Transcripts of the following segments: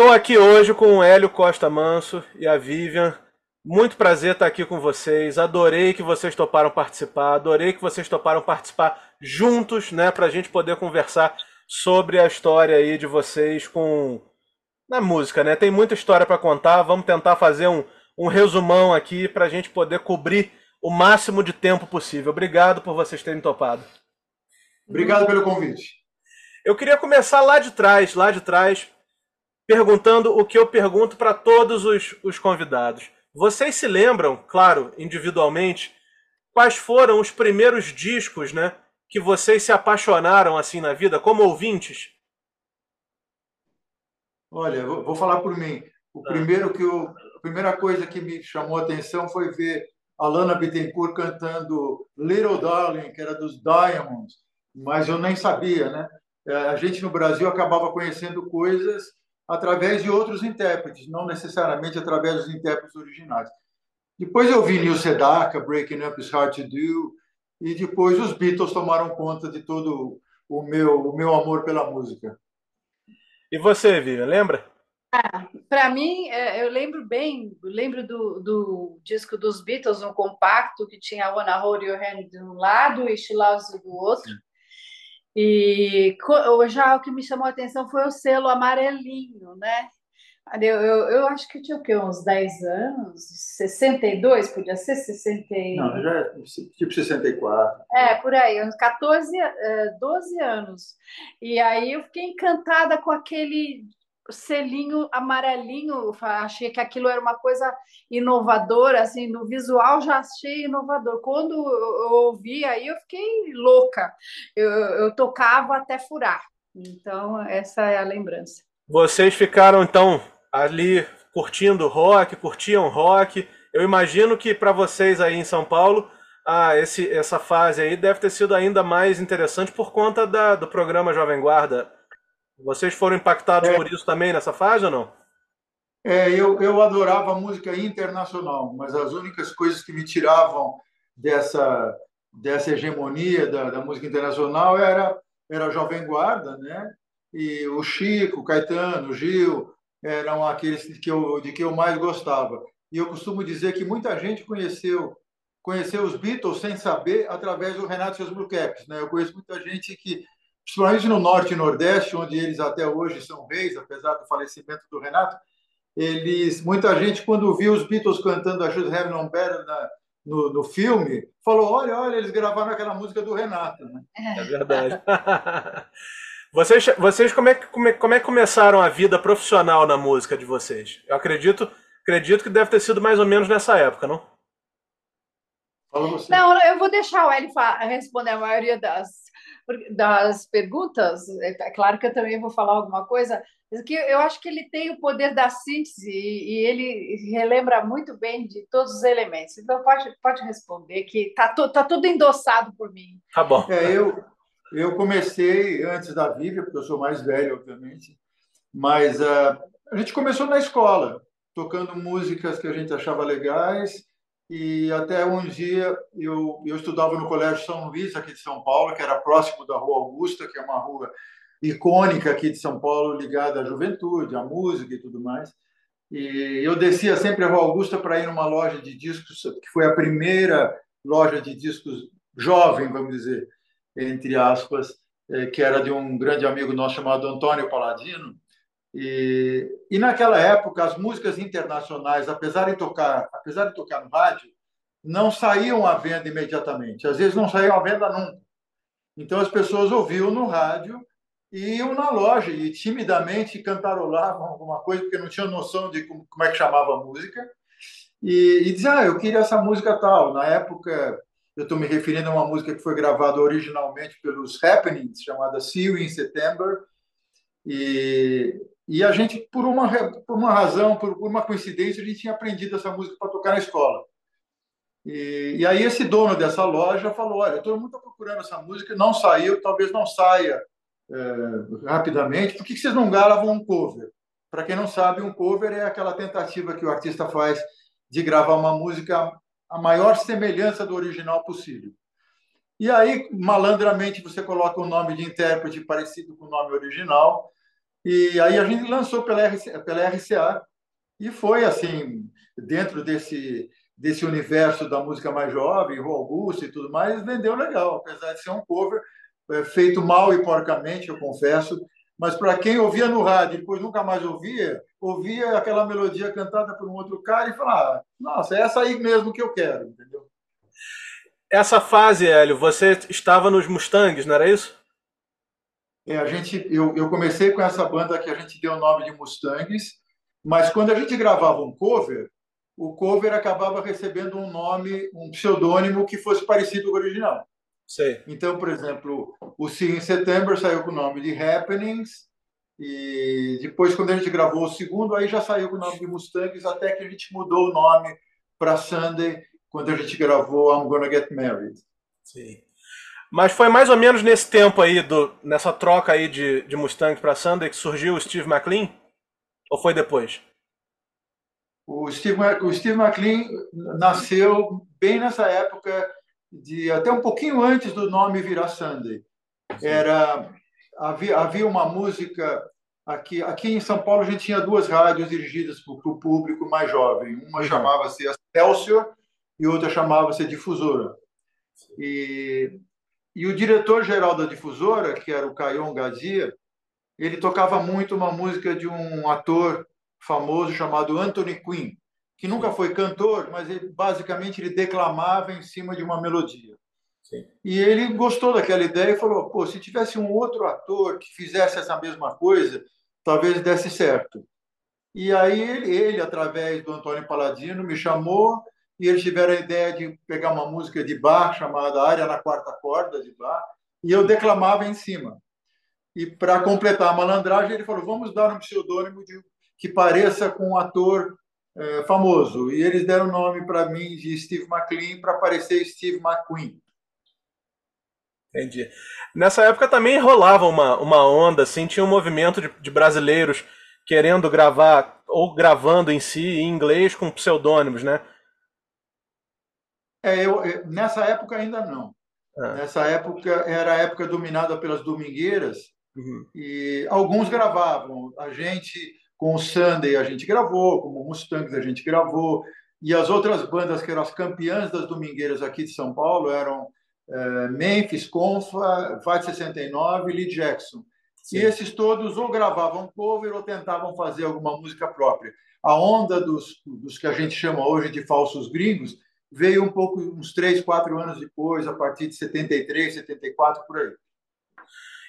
Estou aqui hoje com o Hélio Costa Manso e a Vivian. Muito prazer estar aqui com vocês. Adorei que vocês toparam participar. Adorei que vocês toparam participar juntos, né, para a gente poder conversar sobre a história aí de vocês com na música, né? Tem muita história para contar. Vamos tentar fazer um, um resumão aqui para a gente poder cobrir o máximo de tempo possível. Obrigado por vocês terem topado. Obrigado pelo convite. Eu queria começar lá de trás, lá de trás, perguntando o que eu pergunto para todos os, os convidados. Vocês se lembram, claro, individualmente, quais foram os primeiros discos, né, que vocês se apaixonaram assim na vida, como ouvintes? Olha, vou falar por mim. O ah. primeiro que eu, a primeira coisa que me chamou a atenção foi ver Alana Bittencourt cantando Little Darling, que era dos Diamonds, mas eu nem sabia, né? É, a gente no Brasil acabava conhecendo coisas através de outros intérpretes, não necessariamente através dos intérpretes originais. Depois eu vi Neil Sedaka, Breaking Up is Hard to Do, e depois os Beatles tomaram conta de todo o meu, o meu amor pela música. E você, Vivian, lembra? Ah, Para mim, é, eu lembro bem, lembro do, do disco dos Beatles, um compacto que tinha Wanna Hold Your Hand de um lado e She Loves You do outro. Sim. E já o que me chamou a atenção foi o selo amarelinho, né? Eu, eu, eu acho que tinha o quê? Uns 10 anos? 62, podia ser 60. Não, já é tipo 64. É, por aí, uns 14, 12 anos. E aí eu fiquei encantada com aquele selinho amarelinho, achei que aquilo era uma coisa inovadora, assim, no visual já achei inovador. Quando eu ouvi, aí eu fiquei louca, eu, eu tocava até furar. Então, essa é a lembrança. Vocês ficaram, então, ali curtindo rock, curtiam rock. Eu imagino que para vocês aí em São Paulo, ah, esse, essa fase aí deve ter sido ainda mais interessante por conta da, do programa Jovem Guarda. Vocês foram impactados é. por isso também nessa fase ou não? É, eu, eu adorava música internacional, mas as únicas coisas que me tiravam dessa, dessa hegemonia da, da música internacional era, era a Jovem Guarda, né? E o Chico, o Caetano, o Gil, eram aqueles que eu, de que eu mais gostava. E eu costumo dizer que muita gente conheceu conheceu os Beatles sem saber através do Renato e seus Blue Caps. Né? Eu conheço muita gente que principalmente no Norte e Nordeste, onde eles até hoje são reis, apesar do falecimento do Renato, eles, muita gente, quando viu os Beatles cantando a Should Have Known Better na, no, no, filme, falou, olha, olha, eles gravaram aquela música do Renato. Né? É verdade. vocês, vocês como, é que, como, é, como é que começaram a vida profissional na música de vocês? Eu acredito, acredito que deve ter sido mais ou menos nessa época, não? Não, eu vou deixar o Eli responder a maioria das, das perguntas, é, é claro que eu também vou falar alguma coisa, que eu acho que ele tem o poder da síntese e, ele relembra muito bem de todos os elementos. Então pode, pode responder que tá, to, tá tudo endossado por mim. Tá bom. É, eu, eu comecei antes da Vivian, porque eu sou mais velho, obviamente, mas uh, a gente começou na escola, tocando músicas que a gente achava legais e até um dia eu, eu estudava no Colégio São Luís, aqui de São Paulo, que era próximo da Rua Augusta, que é uma rua icônica aqui de São Paulo, ligada à juventude, à música e tudo mais. E eu descia sempre a Rua Augusta para ir numa loja de discos, que foi a primeira loja de discos jovem, vamos dizer, entre aspas, eh, que era de um grande amigo nosso chamado Antônio Paladino, e, e naquela época as músicas internacionais, apesar de tocar, apesar de tocar no rádio, não saíam à venda imediatamente. Às vezes não saíam à venda nunca. Então as pessoas ouviam no rádio e iam na loja e timidamente cantarolavam alguma coisa porque não tinham noção de como, como é que chamava a música e, e diziam, ah, eu queria essa música tal. Na época eu estou me referindo a uma música que foi gravada originalmente pelos Happenings, chamada See You in September, e, e a gente, por uma, por uma razão, por, por uma coincidência, a gente tinha aprendido essa música para tocar na escola. E, e, aí esse dono dessa loja falou, olha, todo mundo está procurando essa música, não saiu, talvez não saia é, rapidamente, por que vocês não gravam um cover? Para quem não sabe, um cover é aquela tentativa que o artista faz de gravar uma música a maior semelhança do original possível. E aí, malandramente, você coloca o um nome de intérprete parecido com o nome original, E aí a gente lançou pela, RCA, pela RCA e foi assim, dentro desse, desse universo da música mais jovem, o Augusto e tudo mais, vendeu legal, apesar de ser um cover é, feito mal e porcamente, eu confesso, mas para quem ouvia no rádio e depois nunca mais ouvia, ouvia aquela melodia cantada por um outro cara e falava: ah, nossa, é essa aí mesmo que eu quero, entendeu? Essa fase, Hélio, você estava nos Mustangs, não era isso? É, a gente, eu, eu comecei com essa banda que a gente deu o nome de Mustangs, mas quando a gente gravava um cover, o cover acabava recebendo um nome, um pseudônimo que fosse parecido com o original. Sei. Então, por exemplo, o See in September saiu com o nome de Happenings, e depois, quando a gente gravou o segundo, aí já saiu com o nome de Mustangs, até que a gente mudou o nome para Sunday, quando a gente gravou I'm Gonna Get Married. Sim. Mas foi mais ou menos nesse tempo aí, do, nessa troca aí de, de Mustang para Sunday, que surgiu o Steve McLean? Ou foi depois? O Steve, o Steve McLean nasceu bem nessa época de até um pouquinho antes do nome virar Sunday. Era havia, havia uma música aqui aqui em São Paulo a gente tinha duas rádios dirigidas para o público mais jovem. Uma chamava-se Excelsior e outra chamava-se Difusora. E, e o diretor geral da Difusora, que era o Caio Gazia, ele tocava muito uma música de um ator famoso chamado Anthony Quinn que nunca foi cantor, mas ele, basicamente ele declamava em cima de uma melodia. Sim. E ele gostou daquela ideia e falou: pô, se tivesse um outro ator que fizesse essa mesma coisa, talvez desse certo. E aí ele, ele através do Antônio Paladino, me chamou e eles tiveram a ideia de pegar uma música de bar chamada Área na Quarta Corda de bar e eu declamava em cima. E para completar a malandragem, ele falou: vamos dar um pseudônimo de, que pareça com um ator é, famoso. E eles deram o nome para mim de Steve McLean para parecer Steve McQueen. Entendi. Nessa época também rolava uma, uma onda, assim, tinha um movimento de, de brasileiros querendo gravar, ou gravando em si, em inglês, com pseudônimos, né? É, eu, nessa época ainda não. Ah. Nessa época era a época dominada pelas domingueiras uhum. e alguns gravavam. A gente com o Sunday a gente gravou, com o Mustangs a gente gravou, e as outras bandas que eram as campeãs das domingueiras aqui de São Paulo eram é, Memphis, Confa, Vai 69 e Lee Jackson. Sim. E esses todos ou gravavam cover ou tentavam fazer alguma música própria. A onda dos, dos que a gente chama hoje de falsos gringos veio um pouco, uns três, quatro anos depois, a partir de 73, 74, por aí.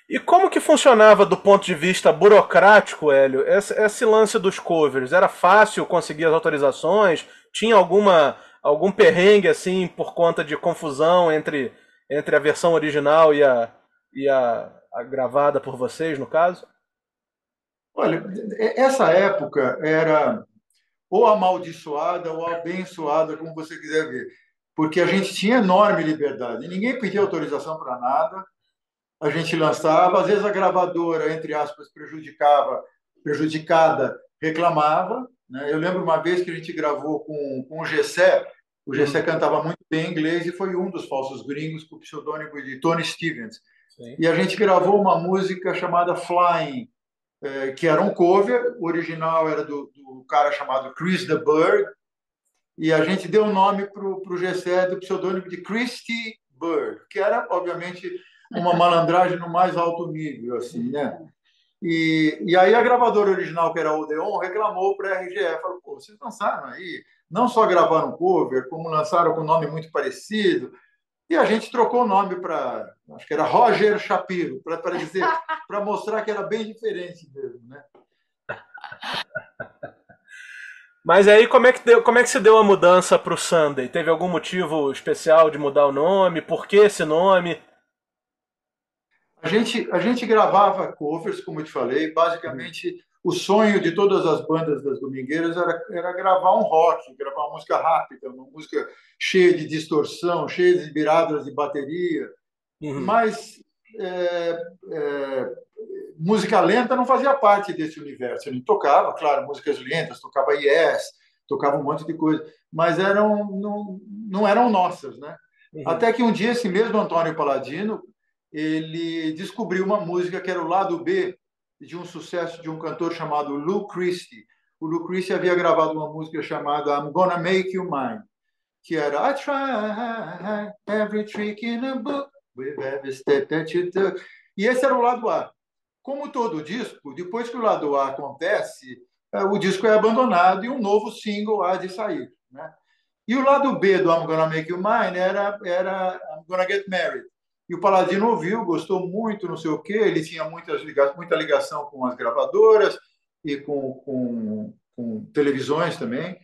E como que funcionava do ponto de vista burocrático, Hélio, esse, esse, lance dos covers? Era fácil conseguir as autorizações? Tinha alguma algum perrengue assim por conta de confusão entre, entre a versão original e a, e a, a gravada por vocês, no caso? Olha, essa época era ou amaldiçoada ou abençoada, como você quiser ver, porque a gente tinha enorme liberdade. Ninguém pedia autorização para nada a gente lançava, às vezes a gravadora, entre aspas, prejudicava, prejudicada, reclamava. Né? Eu lembro uma vez que a gente gravou com, com o Gessé, o Gessé uhum. cantava muito bem inglês e foi um dos falsos gringos com o pseudônimo de Tony Stevens. Sim. E a gente gravou uma música chamada Flying, é, que era um cover, o original era do, do cara chamado Chris the Bird, e a gente deu o nome para o Gessé do pseudônimo de Christy Bird, que era, obviamente, uma malandragem no mais alto nível, assim, né? E, e aí a gravadora original, que era a Odeon, reclamou para a RGE, falou, pô, vocês lançaram aí, não só gravaram cover, como lançaram com nome muito parecido, e a gente trocou o nome para, acho que era Roger Shapiro, para dizer, para mostrar que era bem diferente mesmo, né? Mas aí como é que deu, como é que se deu a mudança para o Sunday? Teve algum motivo especial de mudar o nome? Por que esse nome? A gente, a gente gravava covers, como eu te falei, basicamente o sonho de todas as bandas das Domingueiras era, era gravar um rock, gravar uma música rápida, uma música cheia de distorção, cheia de viradas de bateria. Uhum. Mas é, é, música lenta não fazia parte desse universo. Gente tocava, claro, músicas lentas, tocava Yes, tocava um monte de coisa, mas eram, não, não eram nossas, né? Uhum. Até que um dia esse mesmo Antônio Paladino ele descobriu uma música que era o lado B de um sucesso de um cantor chamado Lou Christie. O Lou Christie havia gravado uma música chamada I'm Gonna Make You Mine, que era I try every trick in a book E esse era o lado A. Como todo disco, depois que o lado A acontece, é, o disco é abandonado e um novo single há de sair. Né? E o lado B do I'm Gonna Make You Mine era, era I'm Gonna Get Married. E o Paladino ouviu, gostou muito, não sei o quê. Ele tinha muitas muita ligação com as gravadoras e com, com, com, televisões também.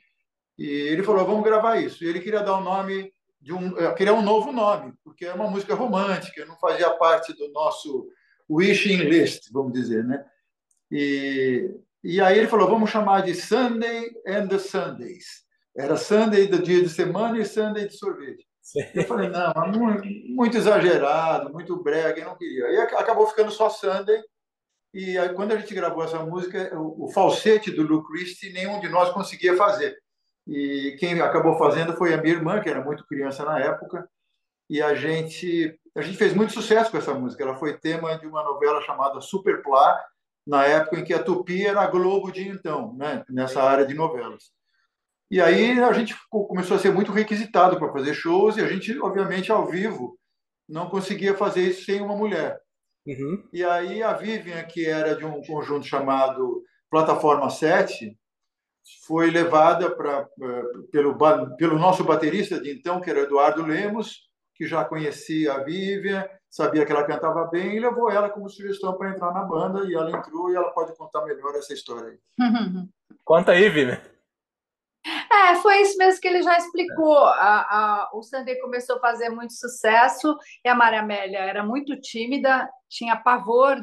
E ele falou: vamos gravar isso. E ele queria dar um nome de um, queria um novo nome, porque é uma música romântica, não fazia parte do nosso wishing list, vamos dizer, né? E, e aí ele falou: vamos chamar de Sunday and the Sundays. Era Sunday do dia de semana e Sunday de sorvete. Sim. Eu falei, não, muito, muito, exagerado, muito brega, eu não queria. Aí acabou ficando só Sunday. E aí, quando a gente gravou essa música, o, o falsete do Lou Christie, nenhum de nós conseguia fazer. E quem acabou fazendo foi a minha irmã, que era muito criança na época. E a gente, a gente fez muito sucesso com essa música. Ela foi tema de uma novela chamada Superplá, na época em que a Tupi era a Globo de então, né? nessa área de novelas. E aí a gente começou a ser muito requisitado para fazer shows e a gente, obviamente, ao vivo, não conseguia fazer isso sem uma mulher. Uhum. E aí a Vivian, que era de um conjunto chamado Plataforma 7, foi levada para pelo, pelo nosso baterista de então, que era Eduardo Lemos, que já conhecia a Vivian, sabia que ela cantava bem e levou ela como sugestão para entrar na banda e ela entrou e ela pode contar melhor essa história aí. Conta aí, Vivian. É, foi isso mesmo que ele já explicou. A, a, o Sunday começou a fazer muito sucesso e a Maria Amélia era muito tímida, tinha pavor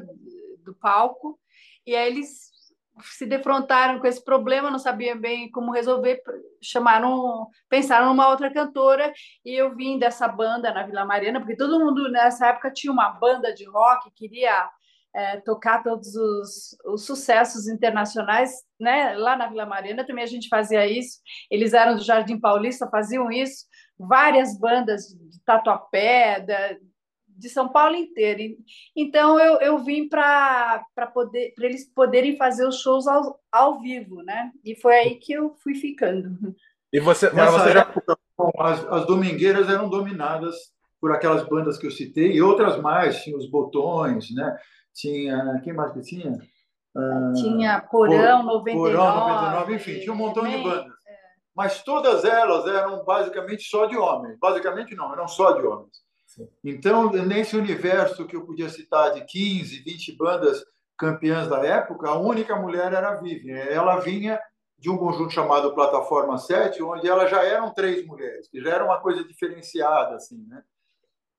do palco, e aí eles se defrontaram com esse problema, não sabiam bem como resolver, chamaram, pensaram numa outra cantora, e eu vim dessa banda na Vila Mariana, porque todo mundo nessa época tinha uma banda de rock, queria é, tocar todos os, os, sucessos internacionais, né? Lá na Vila Mariana também a gente fazia isso. Eles eram do Jardim Paulista, faziam isso. Várias bandas de Tatuapé, da, de São Paulo inteiro. Então eu, eu vim para poder para eles poderem fazer os shows ao, ao vivo, né? E foi aí que eu fui ficando. E você, mas você já... época, as, as domingueiras eram dominadas por aquelas bandas que eu citei e outras mais, tinha os botões, né? tinha. Quem mais que tinha? Uh, tinha Porão 99. Porão 99, enfim, tinha um montão de bandas. É. Mas todas elas eram basicamente só de homens. Basicamente não, eram só de homens. Então, nesse universo que eu podia citar de 15, 20 bandas campeãs da época, a única mulher era a Vivian. Ela vinha de um conjunto chamado Plataforma 7, onde elas já eram três mulheres, que já era uma coisa diferenciada, assim, né?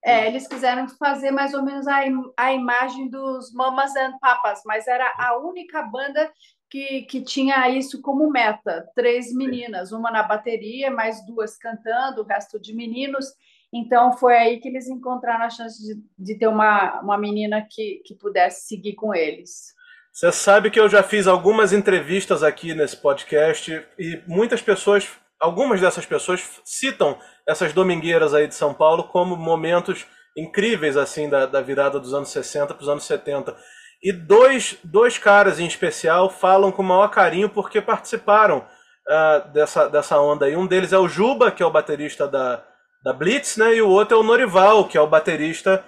É, eles quiseram fazer mais ou menos a, a imagem dos Mamas and Papas, mas era a única banda que, que tinha isso como meta. Três meninas, uma na bateria, mais duas cantando, o resto de meninos. Então, foi aí que eles encontraram a chance de, de ter uma, uma menina que, que pudesse seguir com eles. Você sabe que eu já fiz algumas entrevistas aqui nesse podcast e muitas pessoas, algumas dessas pessoas citam essas domingueiras aí de São Paulo como momentos incríveis assim da, da virada dos anos 60 para os anos 70. E dois, dois caras em especial falam com o maior carinho porque participaram uh, dessa, dessa onda aí. Um deles é o Juba, que é o baterista da, da Blitz, né? E o outro é o Norival, que é o baterista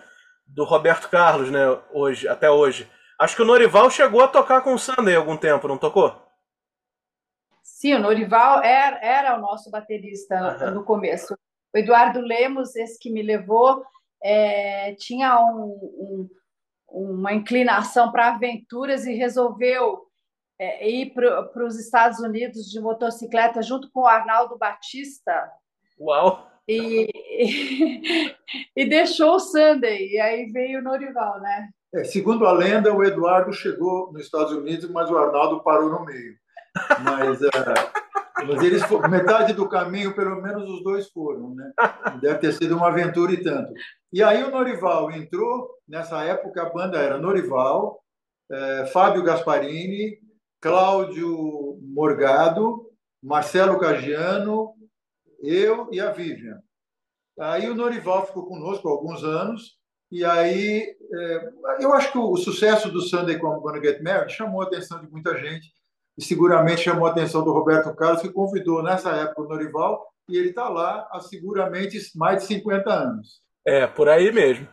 do Roberto Carlos, né? Hoje, até hoje. Acho que o Norival chegou a tocar com o Sunday há algum tempo, não tocou? Sim, o Norival era, era o nosso baterista uhum. no começo. O Eduardo Lemos, esse que me levou, é, tinha um, um, uma inclinação para aventuras e resolveu é, ir para os Estados Unidos de motocicleta junto com o Arnaldo Batista. Uau! E, e, deixou o Sunday, e aí veio o Norival, né? É, segundo a lenda, o Eduardo chegou nos Estados Unidos, mas o Arnaldo parou no meio. Mas, uh, mas eles metade do caminho, pelo menos os dois foram, né? Deve ter sido uma aventura e tanto. E aí o Norival entrou, nessa época a banda era Norival, é, Fábio Gasparini, Cláudio Morgado, Marcelo Cagiano, eu e a Vivian. Aí o Norival ficou conosco há alguns anos E aí, é, eu acho que o sucesso do Sunday como Gonna Get Married chamou a atenção de muita gente e seguramente chamou a atenção do Roberto Carlos, que convidou nessa época o Norival, e ele está lá há seguramente mais de 50 anos. É, por aí mesmo.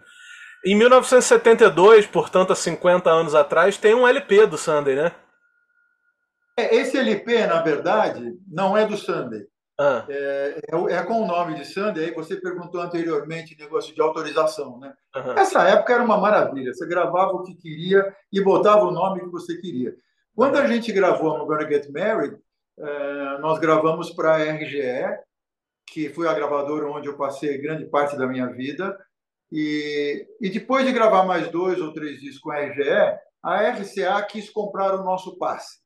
Em 1972, portanto, há 50 anos atrás, tem um LP do Sunday, né? É, esse LP, na verdade, não é do Sunday. Ah. É, é, é, com o nome de Sunday. Aí você perguntou anteriormente negócio de autorização, né? Uhum. Essa época era uma maravilha. Você gravava o que queria e botava o nome que você queria. Quando a gente gravou I'm Gonna Get Married, é, nós gravamos para a RGE, que foi a gravadora onde eu passei grande parte da minha vida. E, e depois de gravar mais dois ou três discos com a RGE, a RCA quis comprar o nosso passe.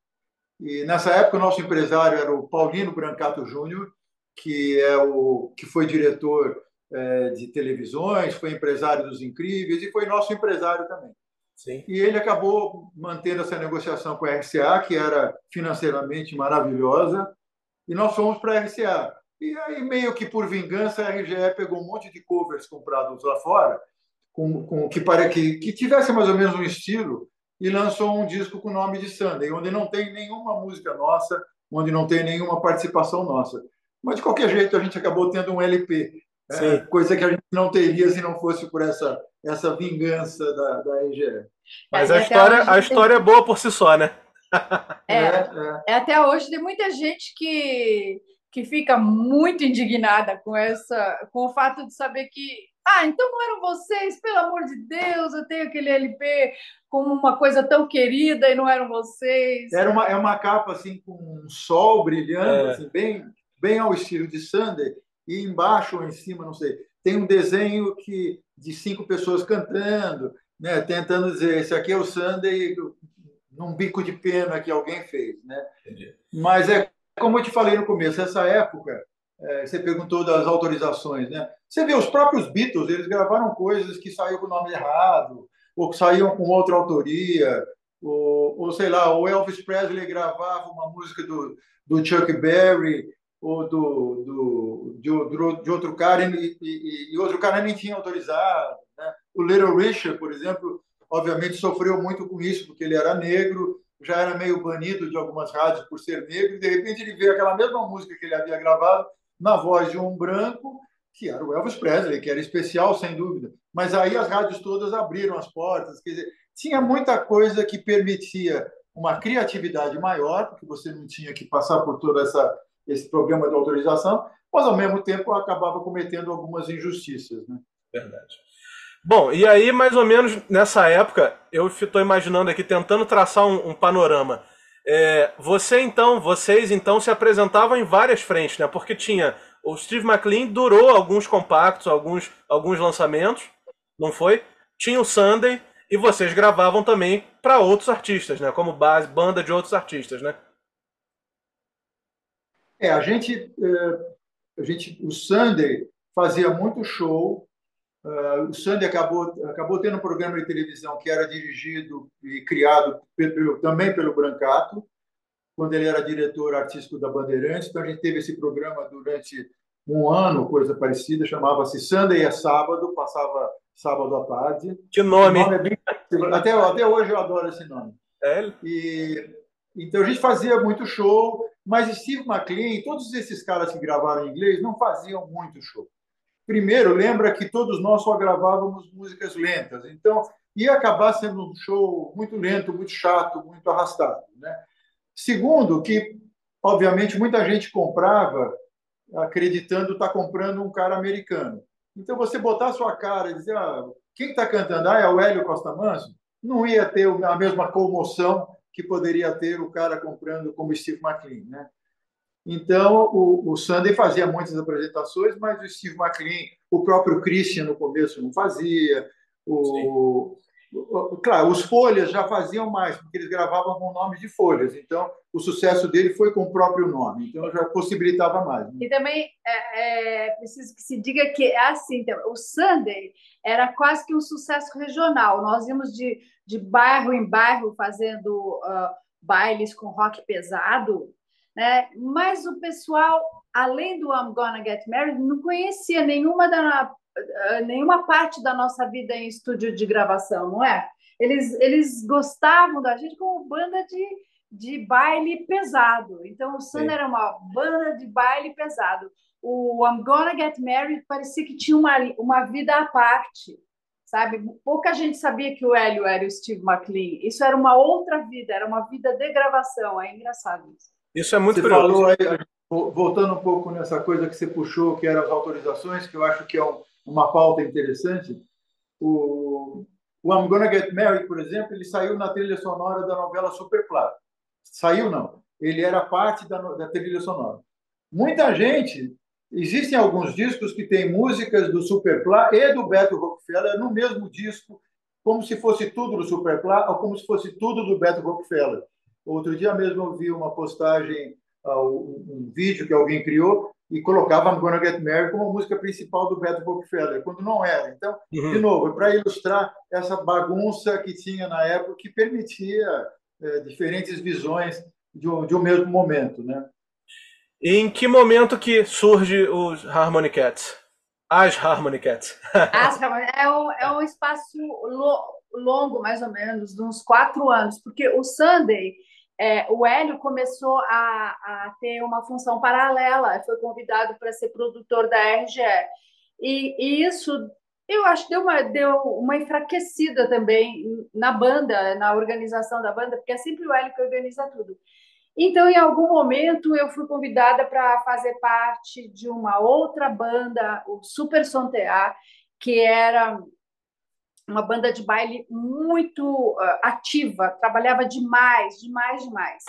E nessa época o nosso empresário era o Paulino Brancato Júnior, que é o que foi diretor é, de televisões, foi empresário dos Incríveis e foi nosso empresário também. Sim. E ele acabou mantendo essa negociação com a RCA, que era financeiramente maravilhosa, e nós fomos para a RCA. E aí, meio que por vingança, a RGE pegou um monte de covers comprados lá fora, com, com que, para, que, que tivesse mais ou menos um estilo, e lançou um disco com o nome de Sunday, onde não tem nenhuma música nossa, onde não tem nenhuma participação nossa. Mas, de qualquer jeito, a gente acabou tendo um LP, é, coisa que a gente não teria se não fosse por essa essa vingança da, da EGE. Mas a história, a história tem... é boa por si só, né? É, é, é. é, até hoje tem muita gente que, que fica muito indignada com essa com o fato de saber que ah, então não eram vocês, pelo amor de Deus, eu tenho aquele LP como uma coisa tão querida e não eram vocês. Era uma, é uma capa assim com um sol brilhando, é. assim, bem, bem ao estilo de Sander, e embaixo ou em cima, não sei, tem um desenho que de cinco pessoas cantando, né, tentando dizer esse aqui é o Sunday num bico de pena que alguém fez, né? Entendi. Mas é como eu te falei no começo, essa época é, você perguntou das autorizações, né? Você vê os próprios Beatles, eles gravaram coisas que saíram com o nome errado ou que saíam com outra autoria, ou, ou sei lá, o Elvis Presley gravava uma música do, do Chuck Berry ou do, do, de, de outro cara e, e, e, outro cara nem tinha autorizado. Né? O Little Richard, por exemplo, obviamente sofreu muito com isso, porque ele era negro, já era meio banido de algumas rádios por ser negro, e de repente ele vê aquela mesma música que ele havia gravado na voz de um branco, que era o Elvis Presley, que era especial, sem dúvida. Mas aí as rádios todas abriram as portas, quer dizer, tinha muita coisa que permitia uma criatividade maior, porque você não tinha que passar por toda essa esse programa de autorização, mas ao mesmo tempo acabava cometendo algumas injustiças. Né? Verdade. Bom, e aí, mais ou menos nessa época, eu estou imaginando aqui, tentando traçar um, um panorama. É, você então, vocês então se apresentavam em várias frentes, né? Porque tinha o Steve McLean durou alguns compactos, alguns, alguns lançamentos, não foi? Tinha o Sunday e vocês gravavam também para outros artistas, né? Como base, banda de outros artistas, né? É, a gente, é, a gente, o Sunday fazia muito show. É, o Sunday acabou, acabou tendo um programa de televisão que era dirigido e criado pelo, também pelo Brancato, quando ele era diretor artístico da Bandeirantes. Então a gente teve esse programa durante um ano, coisa parecida, chamava-se Sunday é Sábado, passava sábado à tarde. Que nome! nome é bem... até, até hoje eu adoro esse nome. É? E, então a gente fazia muito show. Mas Steve McLean, todos esses caras que gravaram em inglês não faziam muito show. Primeiro, lembra que todos nós só gravávamos músicas lentas, então ia acabar sendo um show muito lento, muito chato, muito arrastado. Né? Segundo, que obviamente muita gente comprava acreditando estar tá comprando um cara americano. Então você botar sua cara e dizer, ah, quem está cantando? Ah, é o Hélio Costa Manso? Não ia ter a mesma comoção que poderia ter o cara comprando como Steve McLean, né? Então, o, o Sunday fazia muitas apresentações, mas o Steve McLean, o próprio Christian no começo não fazia. O, o, claro, os Folhas já faziam mais, porque eles gravavam com nome de Folhas. Então, o sucesso dele foi com o próprio nome. Então, já possibilitava mais. Né? E também é, é, preciso que se diga que é assim, então, o Sunday era quase que um sucesso regional. Nós íamos de de bairro em bairro fazendo uh, bailes com rock pesado, né? Mas o pessoal, além do I'm Gonna Get Married, não conhecia nenhuma da uh, nenhuma parte da nossa vida em estúdio de gravação, não é? Eles, eles gostavam da gente como banda de, de baile pesado. Então, o Sun era uma banda de baile pesado. O I'm Gonna Get Married parecia que tinha uma, uma vida à parte, sabe? Pouca gente sabia que o Hélio era o Steve McLean. Isso era uma outra vida, era uma vida de gravação. É engraçado isso. Isso é muito você curioso. Falou aí, voltando um pouco nessa coisa que você puxou, que eram as autorizações, que eu acho que é um, uma pauta interessante. O, o I'm Gonna Get Married, por exemplo, ele saiu na trilha sonora da novela Superplá. Saiu, não. Ele era parte da, da trilha sonora. Muita gente... Existem alguns discos que têm músicas do Superplá e do Beto Rockefeller no mesmo disco, como se fosse tudo do Superplá ou como se fosse tudo do Beto Rockefeller. Outro dia mesmo eu vi uma postagem, uh, um, vídeo que alguém criou, e colocava I'm Gonna Get Married como a música principal do Beto Rockefeller, quando não era. Então, uhum. de novo, para ilustrar essa bagunça que tinha na época, que permitia é, diferentes visões de um, de um mesmo momento, né? Em que momento que surge os Harmony Cats? As Harmony Cats. As Harmony é um, é um espaço lo, longo, mais ou menos, de uns quatro anos, porque o Sunday é, o Hélio começou a, a, ter uma função paralela, foi convidado para ser produtor da RGE. E, e, isso, eu acho, deu uma, deu uma enfraquecida também na banda, na organização da banda, porque é sempre o Hélio que organiza tudo. Então, em algum momento, eu fui convidada para fazer parte de uma outra banda, o Super Sontear, que era uma banda de baile muito uh, ativa, trabalhava demais, demais, demais.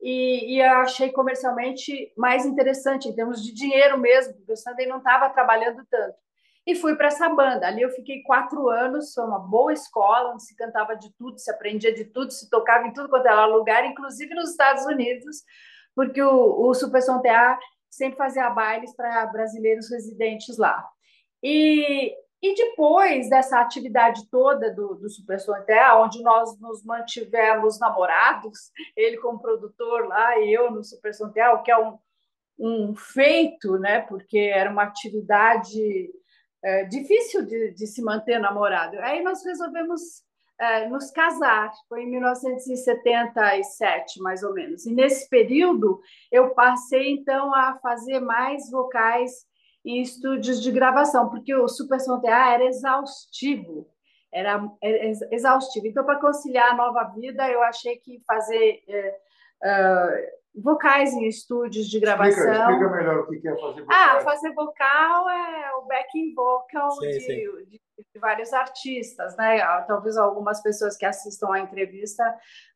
E, e, achei comercialmente mais interessante, em termos de dinheiro mesmo, porque o Sunday não estava trabalhando tanto. E fui para essa banda. Ali eu fiquei quatro anos, foi uma boa escola, onde se cantava de tudo, se aprendia de tudo, se tocava em tudo quanto era lugar, inclusive nos Estados Unidos, porque o, o Super Som TA sempre fazia bailes para brasileiros residentes lá. E e depois dessa atividade toda do, do Super onde nós nos mantivemos namorados, ele como produtor lá e eu no Super Sonté, o que é um, um feito, né? porque era uma atividade é, difícil de, de, se manter namorado. Aí nós resolvemos é, nos casar, foi em 1977, mais ou menos. E nesse período eu passei então a fazer mais vocais em estúdios de gravação, porque o Super Som TA era exaustivo, era, exaustivo. Então, para conciliar a nova vida, eu achei que fazer é, é, vocais em estúdios de gravação. Explica, explica melhor o que é fazer vocal. Ah, fazer vocal é o backing vocal sim, de, sim. de, de, vários artistas, né? Talvez algumas pessoas que assistam à entrevista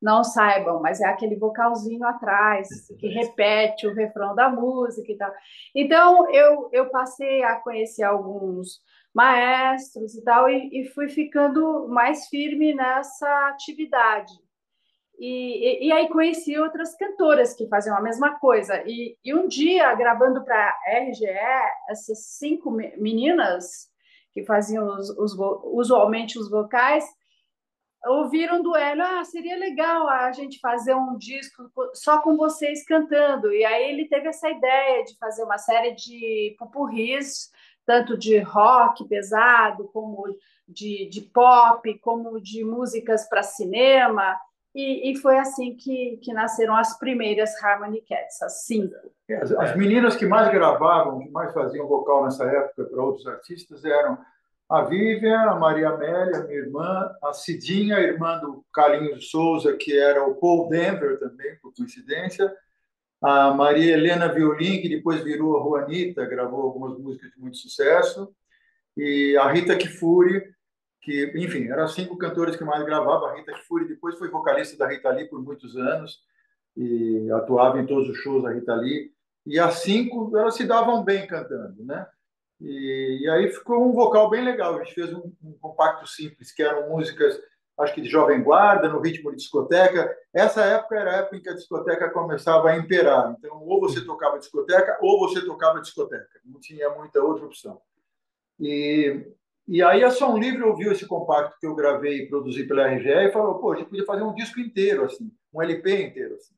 não saibam, mas é aquele vocalzinho atrás que repete o refrão da música e tal. Então eu, eu passei a conhecer alguns maestros e tal e, e fui ficando mais firme nessa atividade. E, e, aí conheci outras cantoras que faziam a mesma coisa. E, e um dia, gravando para a RGE, essas cinco meninas que faziam os, os, usualmente os vocais, ouviram do Hélio, ah, seria legal a gente fazer um disco só com vocês cantando. E aí ele teve essa ideia de fazer uma série de pupurris, tanto de rock pesado, como de, de pop, como de músicas para cinema. E, e, foi assim que, que nasceram as primeiras Harmony Cats, as cinco. As, as, meninas que mais gravavam, que mais faziam vocal nessa época para outros artistas eram a Vivian, a Maria Amélia, minha irmã, a Cidinha, irmã do Carlinhos Souza, que era o Paul Denver também, por coincidência, a Maria Helena Violin, que depois virou a Juanita, gravou algumas músicas de muito sucesso, e a Rita Kifuri, que, enfim, eram cinco cantores que mais gravavam. A Rita Kifuri depois foi vocalista da Rita Lee por muitos anos e atuava em todos os shows da Rita Lee. E as cinco, elas se davam bem cantando, né? E, e aí ficou um vocal bem legal. A gente fez um, um, compacto simples, que eram músicas, acho que de jovem guarda, no ritmo de discoteca. Essa época era a época em que a discoteca começava a imperar. Então, ou você tocava discoteca, ou você tocava discoteca. Não tinha muita outra opção. E e aí a Som Livre ouviu esse compacto que eu gravei e produzi pela RGE e falou, pô, a gente podia fazer um disco inteiro, assim, um LP inteiro, assim.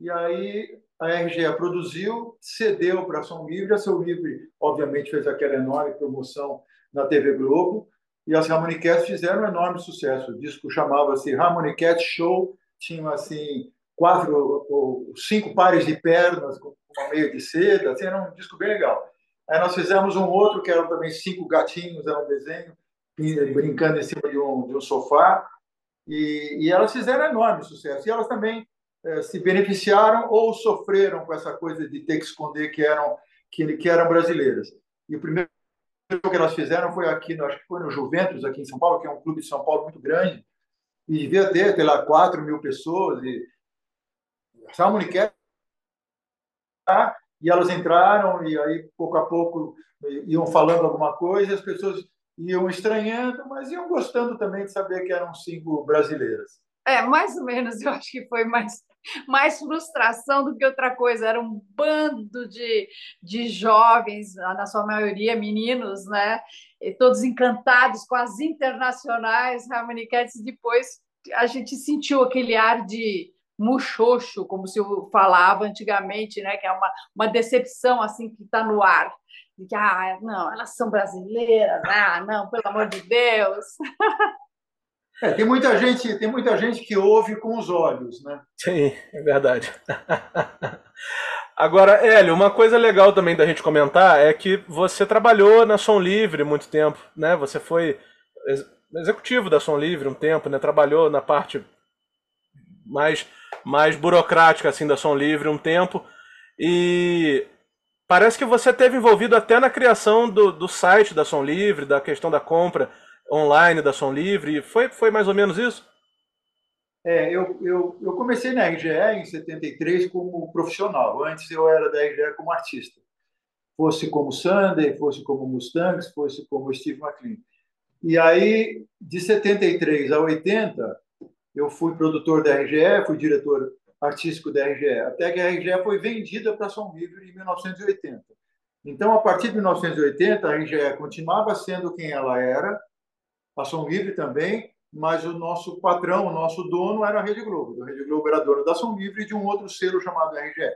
E aí a RGE produziu, cedeu para a Som Livre, a Som Livre, obviamente, fez aquela enorme promoção na TV Globo, e as Harmoniquettes fizeram um enorme sucesso. O disco chamava-se Harmoniquette Show, tinha assim quatro ou cinco pares de pernas com uma meia de seda, assim, era um disco bem legal. Aí nós fizemos um outro que eram também cinco gatinhos, era um desenho, brincando em cima de um, de um sofá, e, e elas fizeram enorme sucesso. E elas também eh, se beneficiaram ou sofreram com essa coisa de ter que esconder que eram, que, que eram brasileiras. E o primeiro que elas fizeram foi aqui, acho que foi no Juventus, aqui em São Paulo, que é um clube de São Paulo muito grande, e devia ter, sei lá, 4 mil pessoas, e a Uniquer e elas entraram, e aí, pouco a pouco, iam falando alguma coisa, as pessoas iam estranhando, mas iam gostando também de saber que eram cinco brasileiras. É, mais ou menos, eu acho que foi mais, mais frustração do que outra coisa. Era um bando de, de jovens, na sua maioria meninos, né? E todos encantados com as internacionais Harmoniquettes. Depois a gente sentiu aquele ar de muxoxo, como se eu falava antigamente, né? Que é uma, uma decepção assim que está no ar. De que, ah, não, elas são brasileiras, ah, não, pelo amor de Deus. É, tem muita gente, tem muita gente que ouve com os olhos, né? Sim, é verdade. Agora, Hélio, uma coisa legal também da gente comentar é que você trabalhou na Som Livre muito tempo, né? Você foi executivo da Som Livre um tempo, né? Trabalhou na parte mais mais burocrática assim da Som Livre um tempo e parece que você teve envolvido até na criação do, do site da Som Livre, da questão da compra online da Som Livre? Foi, foi mais ou menos isso? É, eu, eu, eu comecei na RGE em 73 como profissional. Antes eu era da RGE como artista. Fosse como Sander, fosse como Mustangs, fosse como Steve McLean. E aí, de 73 a 80, eu fui produtor da RGE, fui diretor artístico da RGE, até que a RGE foi vendida para Som Livre em 1980. Então, a partir de 1980, a RGE continuava sendo quem ela era, a Som Livre também, mas o nosso patrão, o nosso dono era a Rede Globo. A Rede Globo era dona da Som Livre e de um outro selo chamado RGE,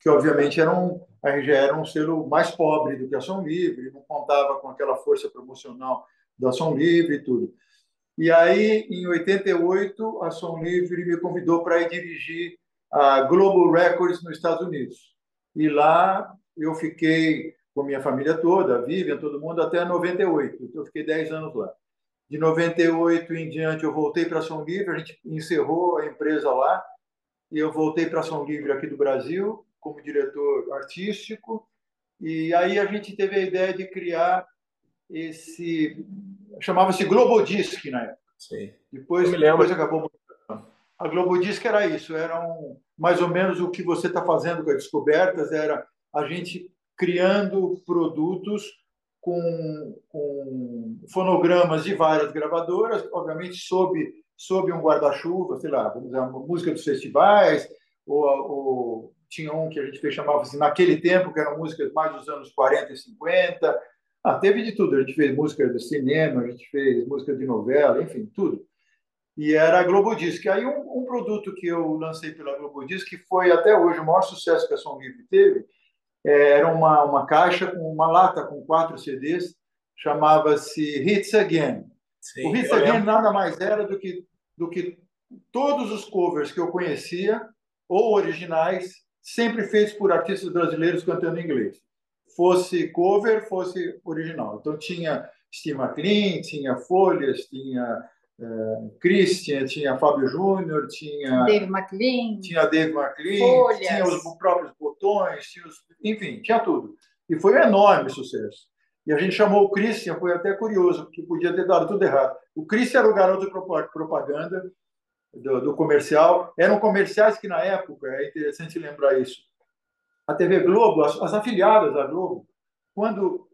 que obviamente era um, a RGE era um selo mais pobre do que a Som Livre, não contava com aquela força promocional da Som Livre e tudo. E aí, em 88, a Som Livre me convidou para ir dirigir a Global Records nos Estados Unidos. E lá eu fiquei com minha família toda, a Vivian, todo mundo, até 98. Então, eu fiquei 10 anos lá. De 98 em diante, eu voltei para São Livre, a gente encerrou a empresa lá, e eu voltei para São Livre aqui do Brasil, como diretor artístico, e aí a gente teve a ideia de criar esse. chamava-se Globodisc na época. Sim. Depois, depois acabou. A Globodisc era isso, era um, mais ou menos o que você está fazendo com as descobertas, era a gente criando produtos com, com fonogramas de várias gravadoras, obviamente sob, sob um guarda-chuva, sei lá, vamos dizer, música dos festivais, ou, ou tinha um que a gente fez, chamava assim, naquele tempo, que eram músicas mais dos anos 40 e 50. Ah, teve de tudo. A gente fez música de cinema, a gente fez música de novela, enfim, tudo. E era a Globodisc. Aí um, um produto que eu lancei pela Globodisc, que foi até hoje o maior sucesso que a Som Livre teve, é, era uma, uma caixa com uma lata com quatro CDs, chamava-se Hits Again. Sim, o Hits Again nada mais era do que, do que todos os covers que eu conhecia, ou originais, sempre feitos por artistas brasileiros cantando inglês. Fosse cover, fosse original. Então tinha Steve McLean, tinha Folhas, tinha uh, Christian, tinha Fábio Júnior, tinha Dave McLean, tinha Dave McLean, Folhas. tinha os próprios botões, tinha os, enfim, tinha tudo. E foi um enorme sucesso. E a gente chamou o Christian, foi até curioso, porque podia ter dado tudo errado. O Christian era o garoto de propaganda do, do comercial. Eram comerciais que, na época, é interessante lembrar isso, a TV Globo, as, as afiliadas da Globo, quando,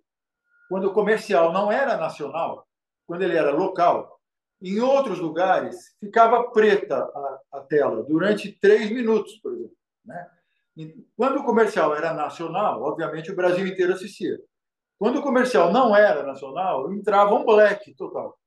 quando o comercial não era nacional, quando ele era local, em outros lugares, ficava preta a, a tela durante três minutos, por exemplo. Né? Quando o comercial era nacional, obviamente o Brasil inteiro assistia. Quando o comercial não era nacional, entrava um black total.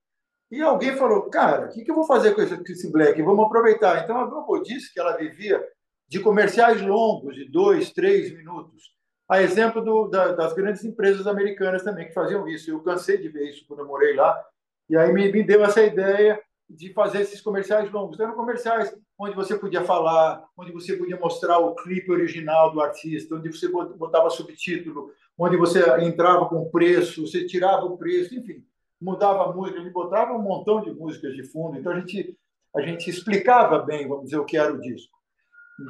E alguém falou, cara, o que, que eu vou fazer com esse, com esse black? Vamos aproveitar. Então a Globo disse que ela vivia de comerciais longos, de dois, três minutos. A exemplo do, da, das grandes empresas americanas também que faziam isso. Eu cansei de ver isso quando eu morei lá. E aí me, me deu essa ideia de fazer esses comerciais longos. Eram comerciais onde você podia falar, onde você podia mostrar o clipe original do artista, onde você botava subtítulo, onde você entrava com preço, você tirava o preço, enfim, mudava a música, gente botava um montão de músicas de fundo. Então a gente a gente explicava bem, vamos dizer, o que era o disco.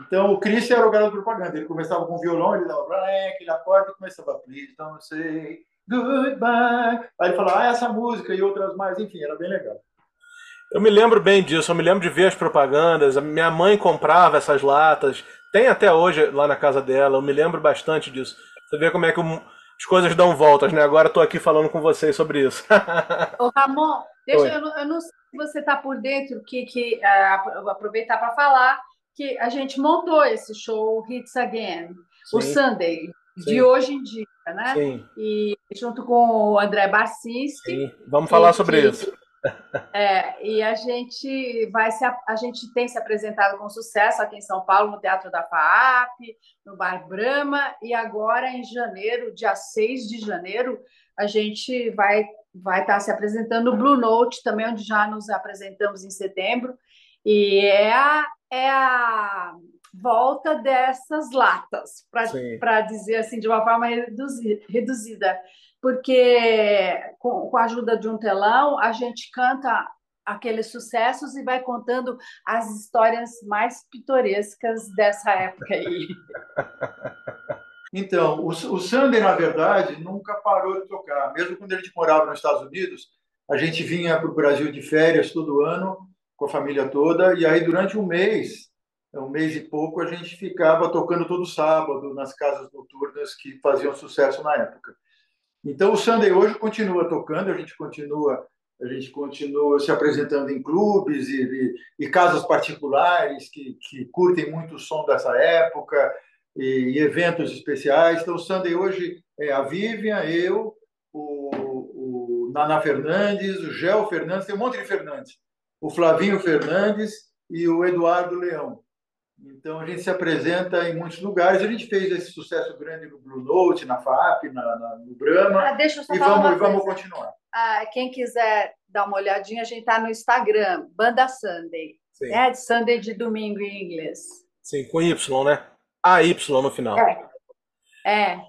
Então, o Chris era o garoto de propaganda. Ele começava com violão, ele dava black, ele acorda e começava please don't say goodbye. Aí ele falava, ah, essa música e outras mais, enfim, era bem legal. Eu me lembro bem disso, eu me lembro de ver as propagandas. A minha mãe comprava essas latas, tem até hoje lá na casa dela, eu me lembro bastante disso. Você vê como é que as coisas dão voltas, né? Agora estou aqui falando com vocês sobre isso. Ô, Ramon, deixa, eu, eu, não sei se você está por dentro, que, que uh, aproveitar para falar que a gente montou esse show Hits Again, Sim. o Sunday, Sim. de hoje em dia, né? Sim. E junto com o André Barcinski. Sim. Vamos falar sobre que, isso. É, e a gente vai se a gente tem se apresentado com sucesso aqui em São Paulo no Teatro da FAAP, no Bar Brahma e agora em janeiro, dia 6 de janeiro, a gente vai vai estar se apresentando no Blue Note também, onde já nos apresentamos em setembro. E é a, é a volta dessas latas, para dizer assim, de uma forma reduzida. Porque com, com a ajuda de um telão, a gente canta aqueles sucessos e vai contando as histórias mais pitorescas dessa época aí. Então, o, o Sander, na verdade, nunca parou de tocar. Mesmo quando gente morava nos Estados Unidos, a gente vinha para o Brasil de férias todo ano com a família toda. E aí, durante um mês, um mês e pouco, a gente ficava tocando todo sábado nas casas noturnas que faziam sucesso na época. Então, o Sunday hoje continua tocando, a gente continua a gente continua se apresentando em clubes e, e, e casas particulares que, que curtem muito o som dessa época e, e, eventos especiais. Então, o Sunday hoje é a Vivian, eu, o, o Nana Fernandes, o Gel Fernandes, tem um monte de Fernandes o Flavinho Fernandes e o Eduardo Leão. Então a gente se apresenta em muitos lugares. A gente fez esse sucesso grande no Blue Note, na FAP, na, na no Brahma. Ah, deixa eu só e vamos, e vamos continuar. Ah, quem quiser dar uma olhadinha, a gente está no Instagram, Banda Sunday. Sim. É de Sunday de domingo em inglês. Sim, com Y, né? AY no final. É. é.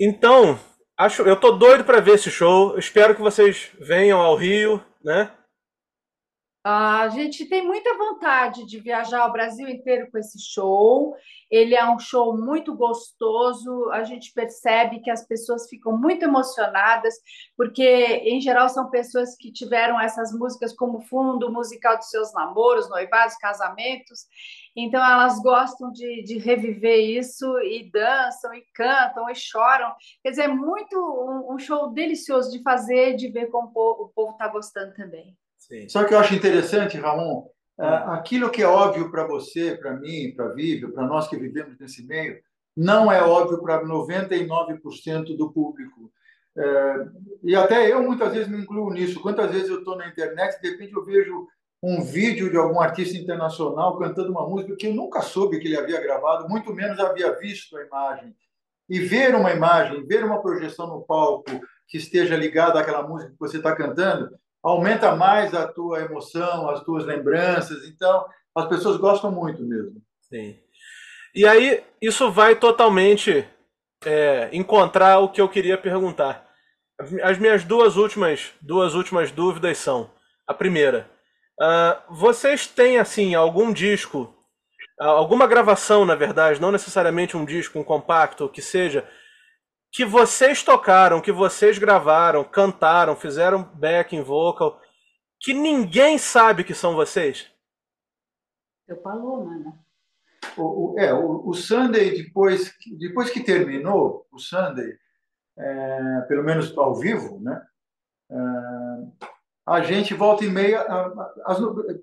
Então, acho, eu tô doido para ver esse show. espero que vocês venham ao Rio, né? A gente tem muita vontade de viajar o Brasil inteiro com esse show. Ele é um show muito gostoso. A gente percebe que as pessoas ficam muito emocionadas, porque, em geral, são pessoas que tiveram essas músicas como fundo musical dos seus namoros, noivados, casamentos. Então, elas gostam de, de reviver isso e dançam, e cantam, e choram. Quer dizer, é muito um, um show delicioso de fazer, de ver como o povo está gostando também. Sim. Só que eu acho interessante, Ramon, é, aquilo que é óbvio para você, para mim, para Vivi, para nós que vivemos nesse meio, não é óbvio para 99% do público. É, e até eu muitas vezes me incluo nisso. Quantas vezes eu estou na internet, de repente eu vejo um vídeo de algum artista internacional cantando uma música que eu nunca soube que ele havia gravado, muito menos havia visto a imagem. E ver uma imagem, ver uma projeção no palco que esteja ligada àquela música que você está cantando, aumenta mais a tua emoção, as tuas lembranças. Então, as pessoas gostam muito mesmo. Sim. E aí, isso vai totalmente é, encontrar o que eu queria perguntar. As minhas duas últimas, duas últimas dúvidas são: a primeira, uh, vocês têm assim algum disco, alguma gravação, na verdade, não necessariamente um disco, um compacto, que seja que vocês tocaram, que vocês gravaram, cantaram, fizeram backing vocal, que ninguém sabe que são vocês? Eu falou, mano. O, o, é, o, o Sunday, depois, depois que terminou, o Sunday, é, pelo menos ao vivo, né? É, a gente volta e meia. As,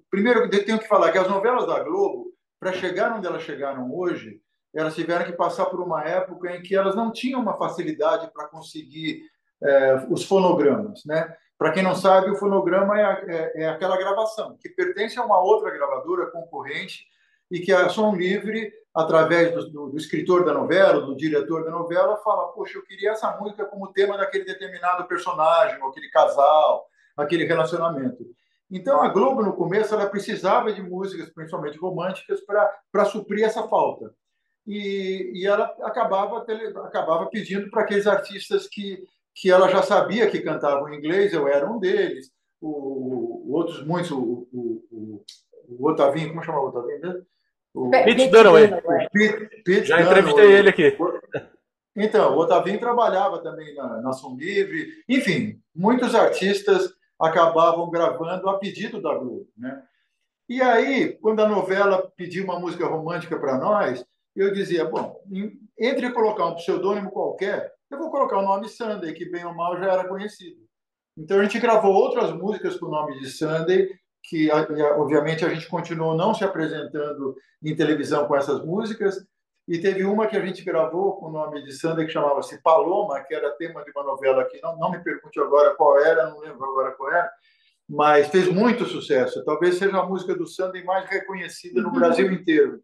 primeiro, eu tenho que falar que as novelas da Globo, para chegar onde elas chegaram hoje, elas tiveram que passar por uma época em que elas não tinham uma facilidade para conseguir é, os fonogramas, né? Para quem não sabe, o fonograma é, é, é, aquela gravação que pertence a uma outra gravadora concorrente e que a Som Livre, através do, do, do, escritor da novela, do diretor da novela, fala: Poxa, eu queria essa música como tema daquele determinado personagem, ou aquele casal, aquele relacionamento. Então, a Globo, no começo, ela precisava de músicas, principalmente românticas, para suprir essa falta. E, e ela acabava, tele, acabava pedindo para aqueles artistas que, que ela já sabia que cantavam em inglês, eu era um deles, o, o outros muitos, o, o, o, Otavinho, como chama o Otavinho mesmo? O Pete Dunaway. Pete, Pete Já entrevistei ele aqui. Então, o Otavinho trabalhava também na, na Som Livre. Enfim, muitos artistas acabavam gravando a pedido da Globo. Né? E aí, quando a novela pediu uma música romântica para nós, eu dizia, bom, entre colocar um pseudônimo qualquer, eu vou colocar o nome Sunday, que bem ou mal já era conhecido. Então a gente gravou outras músicas com o nome de Sunday, que obviamente a gente continuou não se apresentando em televisão com essas músicas, e teve uma que a gente gravou com o nome de Sunday que chamava-se Paloma, que era tema de uma novela que não, não me pergunte agora qual era, não lembro agora qual era, mas fez muito sucesso. Talvez seja a música do Sunday mais reconhecida no Brasil inteiro.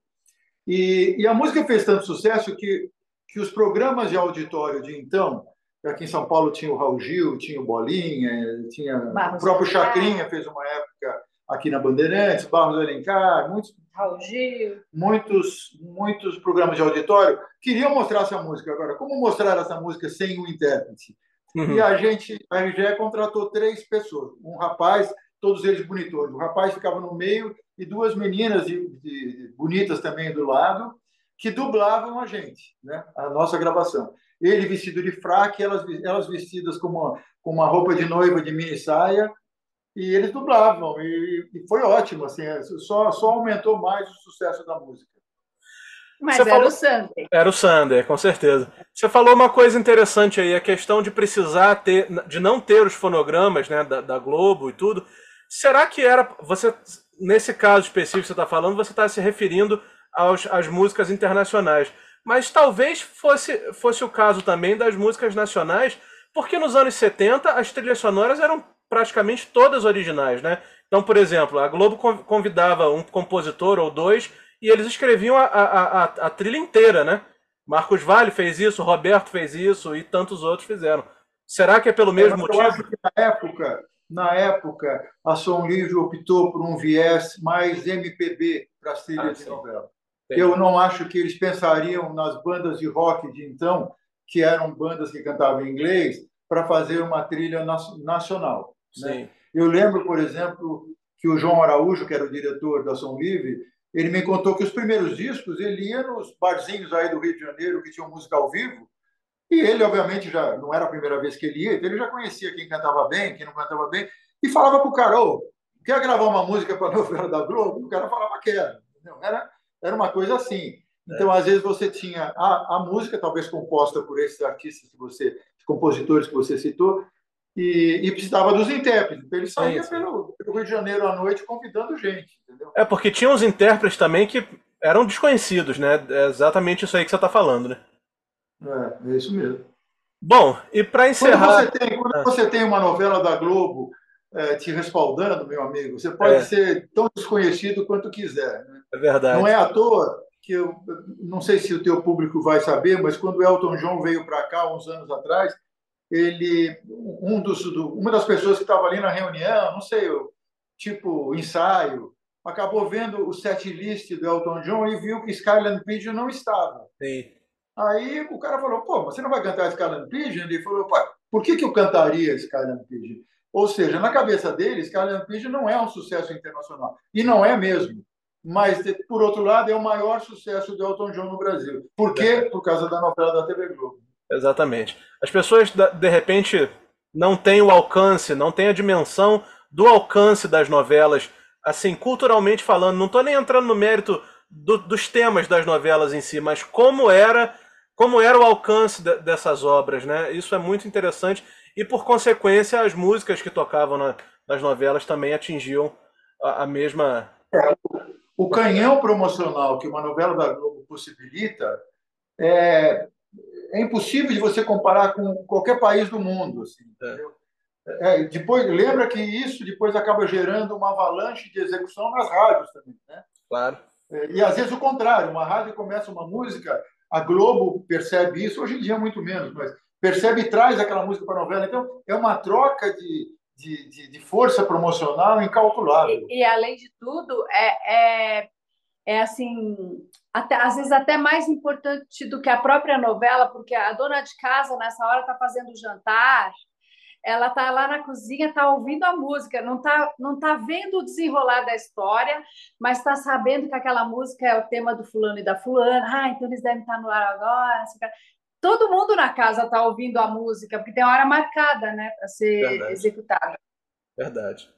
E, e, a música fez tanto sucesso que, que os programas de auditório de então, aqui em São Paulo tinha o Raul Gil, tinha o Bolinha, tinha Barros o próprio Chacrinha fez uma época aqui na Bandeirantes, Barros Alencar, muitos Raul Gil. Muitos, muitos programas de auditório queriam mostrar essa música. Agora, como mostrar essa música sem o intérprete? Uhum. E a gente, a RGE contratou três pessoas. Um rapaz, todos eles bonitões. O rapaz ficava no meio e duas meninas de, de, bonitas também do lado, que dublavam a gente, né? a nossa gravação. Ele vestido de fraque, elas, elas vestidas com uma, com uma roupa de noiva de mini saia, e eles dublavam, e, e foi ótimo, assim, é, só, só aumentou mais o sucesso da música. Mas Você era falou... o Sander. Era o Sander, com certeza. Você falou uma coisa interessante aí, a questão de precisar ter, de não ter os fonogramas né, da, da Globo e tudo. Será que era. Você, nesse caso específico que você está falando, você está se referindo aos, às músicas internacionais. Mas talvez fosse, fosse o caso também das músicas nacionais, porque nos anos 70 as trilhas sonoras eram praticamente todas originais, né? Então, por exemplo, a Globo convidava um compositor ou dois e eles escreviam a, a, a, a trilha inteira, né? Marcos Vale fez isso, Roberto fez isso e tantos outros fizeram. Será que é pelo mesmo motivo? Eu acho que na época, na época, a Som Livre optou por um viés mais MPB para as trilhas ah, de novela. Entendi. Eu não acho que eles pensariam nas bandas de rock de então, que eram bandas que cantavam em inglês, para fazer uma trilha nacional. Né? Eu lembro, por exemplo, que o João Araújo, que era o diretor da Som Livre, ele me contou que os primeiros discos ele ia nos barzinhos aí do Rio de Janeiro que tinham música ao vivo, e ele, obviamente, já não era a primeira vez que ele ia, então ele já conhecia quem cantava bem, quem não cantava bem, e falava para o cara: oh, quer gravar uma música para a novela da Globo? O cara falava que era. Era, era uma coisa assim. Então, é. às vezes, você tinha a, a música, talvez composta por esses artistas que você, compositores que você citou, e, e, precisava dos intérpretes. Então ele saía pelo, pelo, Rio de Janeiro à noite convidando gente. Entendeu? É porque tinha uns intérpretes também que eram desconhecidos, né? É exatamente isso aí que você está falando, né? É, é isso mesmo. Bom, e para encerrar. Quando, você tem, quando ah. você tem, uma novela da Globo é, te respaldando, meu amigo, você pode é. ser tão desconhecido quanto quiser. Né? É verdade. Não é à toa que eu não sei se o teu público vai saber, mas quando o Elton John veio para cá uns anos atrás, ele um dos uma das pessoas que estava ali na reunião, não sei, tipo ensaio, acabou vendo o set list do Elton John e viu que Skyland Pigeon não estava. Sim. Aí o cara falou: "Pô, você não vai cantar Skyland Pigeon?" Ele falou: "Pô, por que que eu cantaria Skyland Pigeon?" Ou seja, na cabeça dele, Skyland Pigeon não é um sucesso internacional. E não é mesmo. Mas, por outro lado, é o maior sucesso do Elton John no Brasil. Por quê? Por causa da novela da TV Globo. Exatamente. As pessoas, de repente, não têm o alcance, não têm a dimensão do alcance das novelas, assim, culturalmente falando. Não estou nem entrando no mérito do, dos temas das novelas em si, mas como era, como era o alcance de, dessas obras, né? Isso é muito interessante e, por consequência, as músicas que tocavam na, nas novelas também atingiam a, a mesma. É, o canhão promocional que uma novela da Globo possibilita é, é impossível de você comparar com qualquer país do mundo. Assim, é. É, depois, lembra que isso depois acaba gerando uma avalanche de execução nas rádios também. Né? Claro. É, e às vezes o contrário, uma rádio começa uma música, a Globo percebe isso, hoje em dia muito menos, mas percebe e traz aquela música para a novela. Então, é uma troca de, de, de, de força promocional incalculável. E, e, além de tudo, é, é, é assim, até, às vezes até mais importante do que a própria novela, porque a dona de casa, nessa hora, está fazendo o jantar, ela está lá na cozinha, está ouvindo a música, não está não tá vendo o desenrolar da história, mas está sabendo que aquela música é o tema do fulano e da fulana. Ah, então eles devem estar tá no ar agora. Todo mundo na casa está ouvindo a música, porque tem hora marcada né, para ser Verdade. executada. Verdade.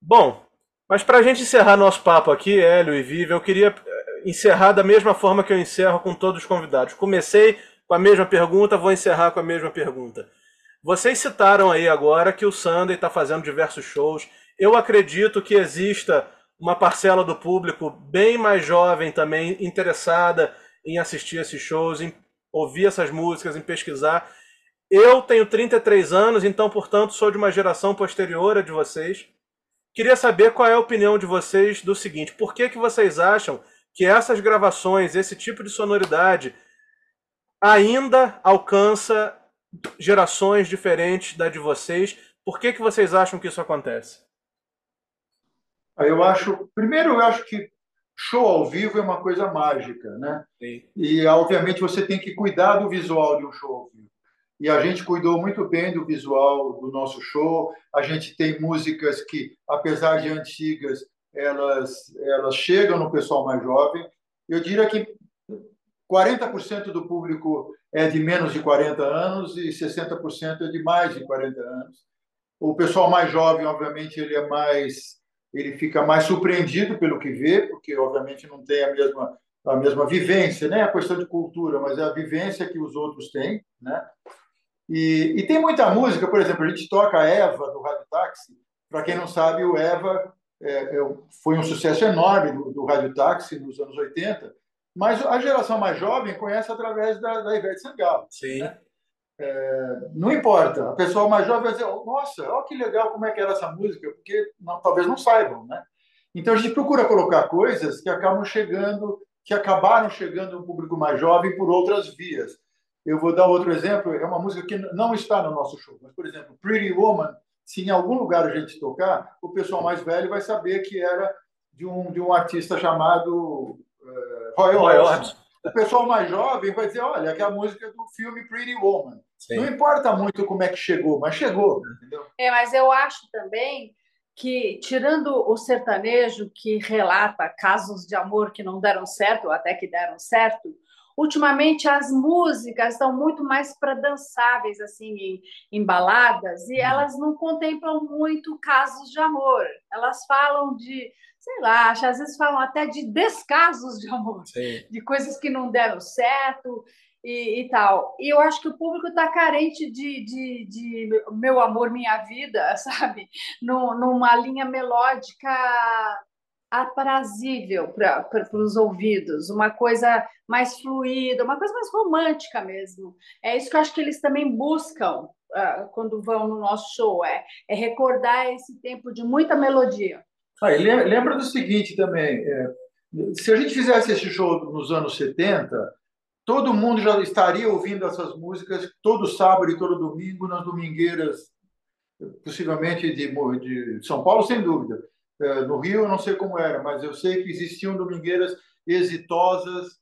Bom, mas para a gente encerrar nosso papo aqui, Hélio e Vivi, eu queria eh, encerrar da mesma forma que eu encerro com todos os convidados. Comecei com a mesma pergunta, vou encerrar com a mesma pergunta. Vocês citaram aí agora que o Sunday está fazendo diversos shows. Eu acredito que exista uma parcela do público bem mais jovem também interessada em assistir esses shows, em ouvir essas músicas, em pesquisar. Eu tenho 33 anos, então, portanto, sou de uma geração posterior a de vocês. Queria saber qual é a opinião de vocês do seguinte: por que, que vocês acham que essas gravações, esse tipo de sonoridade, ainda alcança gerações diferentes da de vocês. Por que, que vocês acham que isso acontece? Eu acho, primeiro, eu acho que show ao vivo é uma coisa mágica, né? Sim. E obviamente você tem que cuidar do visual de um show ao vivo. E a gente cuidou muito bem do visual do nosso show. A gente tem músicas que, apesar de antigas, elas elas chegam no pessoal mais jovem. Eu diria que 40% do público é de menos de 40 anos e 60% é de mais de 40 anos. O pessoal mais jovem, obviamente, ele é mais ele fica mais surpreendido pelo que vê, porque obviamente não tem a mesma a mesma vivência, né? A questão de cultura, mas é a vivência que os outros têm, né? E, e tem muita música, por exemplo, a gente toca Eva do Rádio Táxi. Para quem não sabe, o Eva é, é, foi um sucesso enorme do, do Rádio Táxi nos anos 80 mas a geração mais jovem conhece através da, da Ivete Sangalo. Sim. Né? É, não importa, a pessoa mais jovem vai dizer: Nossa, olha que legal como é que era essa música, porque não, talvez não saibam, né? Então a gente procura colocar coisas que acabam chegando, que acabaram chegando no público mais jovem por outras vias. Eu vou dar outro exemplo, é uma música que não está no nosso show, mas, por exemplo, Pretty Woman, se em algum lugar a gente tocar, o pessoal mais velho vai saber que era de um, de um artista chamado Roy, Roy Orbison. O pessoal mais jovem vai dizer, olha, que é a música do filme Pretty Woman. Sim. Não importa muito como é que chegou, mas chegou, entendeu? É, mas eu acho também que, tirando o sertanejo que relata casos de amor que não deram certo, ou até que deram certo, ultimamente as músicas estão muito mais para dançáveis, assim, em, baladas, e uhum. elas não contemplam muito casos de amor. Elas falam de sei lá, às vezes falam até de descasos de amor, Sim. de coisas que não deram certo e, e, tal. E eu acho que o público está carente de, de, de, meu amor, minha vida, sabe? numa linha melódica aprazível para os ouvidos, uma coisa mais fluida, uma coisa mais romântica mesmo. É isso que eu acho que eles também buscam uh, quando vão no nosso show, é, é recordar esse tempo de muita melodia. Ah, lembra do seguinte também: é, se a gente fizesse esse show nos anos 70, todo mundo já estaria ouvindo essas músicas todo sábado e todo domingo nas domingueiras, possivelmente de, de São Paulo, sem dúvida. É, no Rio, eu não sei como era, mas eu sei que existiam domingueiras exitosas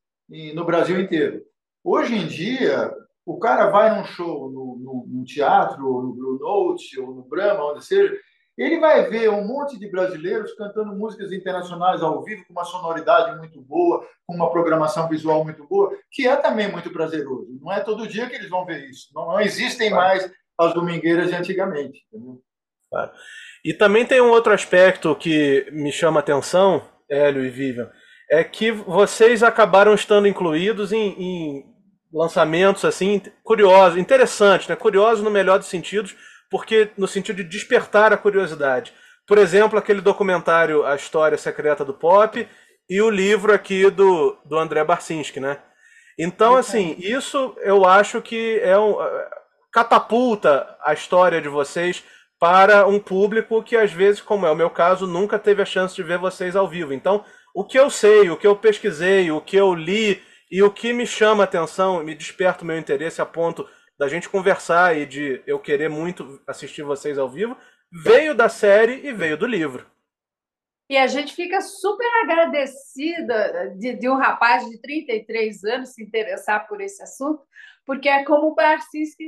no Brasil inteiro. Hoje em dia, o cara vai num show no, no, no teatro, ou no Blue Note, ou no Brahma, onde seja, ele vai ver um monte de brasileiros cantando músicas internacionais ao vivo, com uma sonoridade muito boa, com uma programação visual muito boa, que é também muito prazeroso. Não é todo dia que eles vão ver isso. Não, não existem mais as domingueiras de antigamente. E também tem um outro aspecto que me chama a atenção, Hélio e Vivian, é que vocês acabaram estando incluídos em, em lançamentos assim curiosos, interessantes, né? curiosos no melhor dos sentidos, porque no sentido de despertar a curiosidade. Por exemplo, aquele documentário A História Secreta do Pop e o livro aqui do, do André Barcinski, né? Então, assim, isso eu acho que é um, catapulta a história de vocês para um público que, às vezes, como é o meu caso, nunca teve a chance de ver vocês ao vivo. Então, o que eu sei, o que eu pesquisei, o que eu li e o que me chama atenção, me desperta o meu interesse a ponto da gente conversar e de eu querer muito assistir vocês ao vivo, veio da série e veio do livro. E a gente fica super agradecida de, de, um rapaz de 33 anos se interessar por esse assunto, porque é como o Barcinski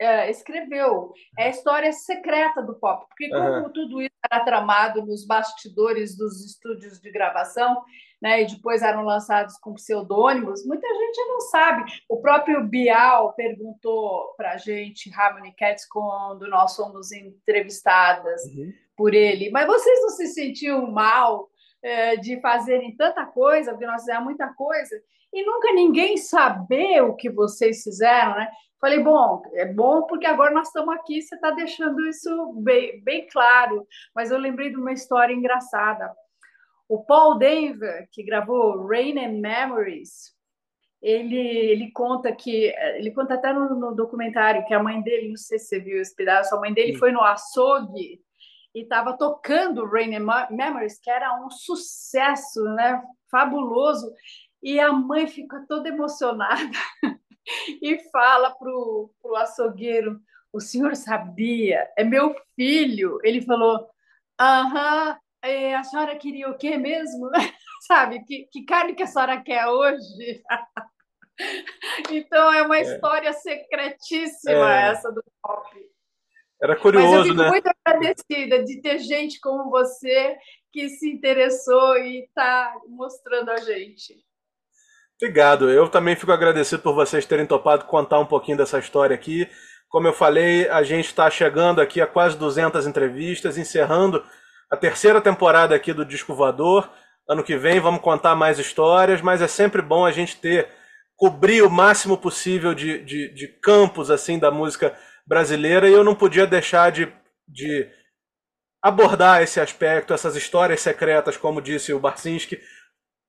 é, escreveu, é a história secreta do pop, porque como uhum. tudo isso era tramado nos bastidores dos estúdios de gravação, né, e depois eram lançados com pseudônimos, muita gente não sabe. O próprio Bial perguntou para a gente, Harmony Cats, quando nós fomos entrevistadas uhum. por ele, mas vocês não se sentiam mal é, de fazerem tanta coisa, porque nós fizemos muita coisa, e nunca ninguém saber o que vocês fizeram, né? Falei, bom, é bom porque agora nós estamos aqui, você está deixando isso bem, bem claro. Mas eu lembrei de uma história engraçada. O Paul Denver, que gravou Rain and Memories, ele, ele conta que ele conta até no, no, documentário que a mãe dele, não sei se você viu esse pedaço, a mãe dele Sim. foi no açougue e estava tocando Rain and Memories, que era um sucesso, né? Fabuloso. E a mãe fica toda emocionada e fala pro, pro açougueiro: o senhor sabia? É meu filho. Ele falou: aham, é, a senhora queria o quê mesmo? Sabe? Que, que carne que a senhora quer hoje? então é uma é. história secretíssima é. essa do pop. Era curioso, Mas eu fico né? muito agradecida de ter gente como você que se interessou e está mostrando a gente. Obrigado. Eu também fico agradecido por vocês terem topado contar um pouquinho dessa história aqui. Como eu falei, a gente está chegando aqui a quase 200 entrevistas, encerrando a terceira temporada aqui do Disco Voador. Ano que vem vamos contar mais histórias, mas é sempre bom a gente ter, cobrir o máximo possível de, de, de campos assim da música brasileira e eu não podia deixar de, de abordar esse aspecto, essas histórias secretas, como disse o Barcinski,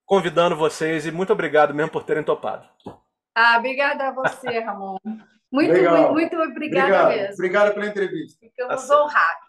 convidando vocês e muito obrigado mesmo por terem topado. Ah, obrigada a você, Ramon. Muito, muito, muito obrigada obrigado. mesmo. Obrigado pela entrevista. Ficamos tá honrados.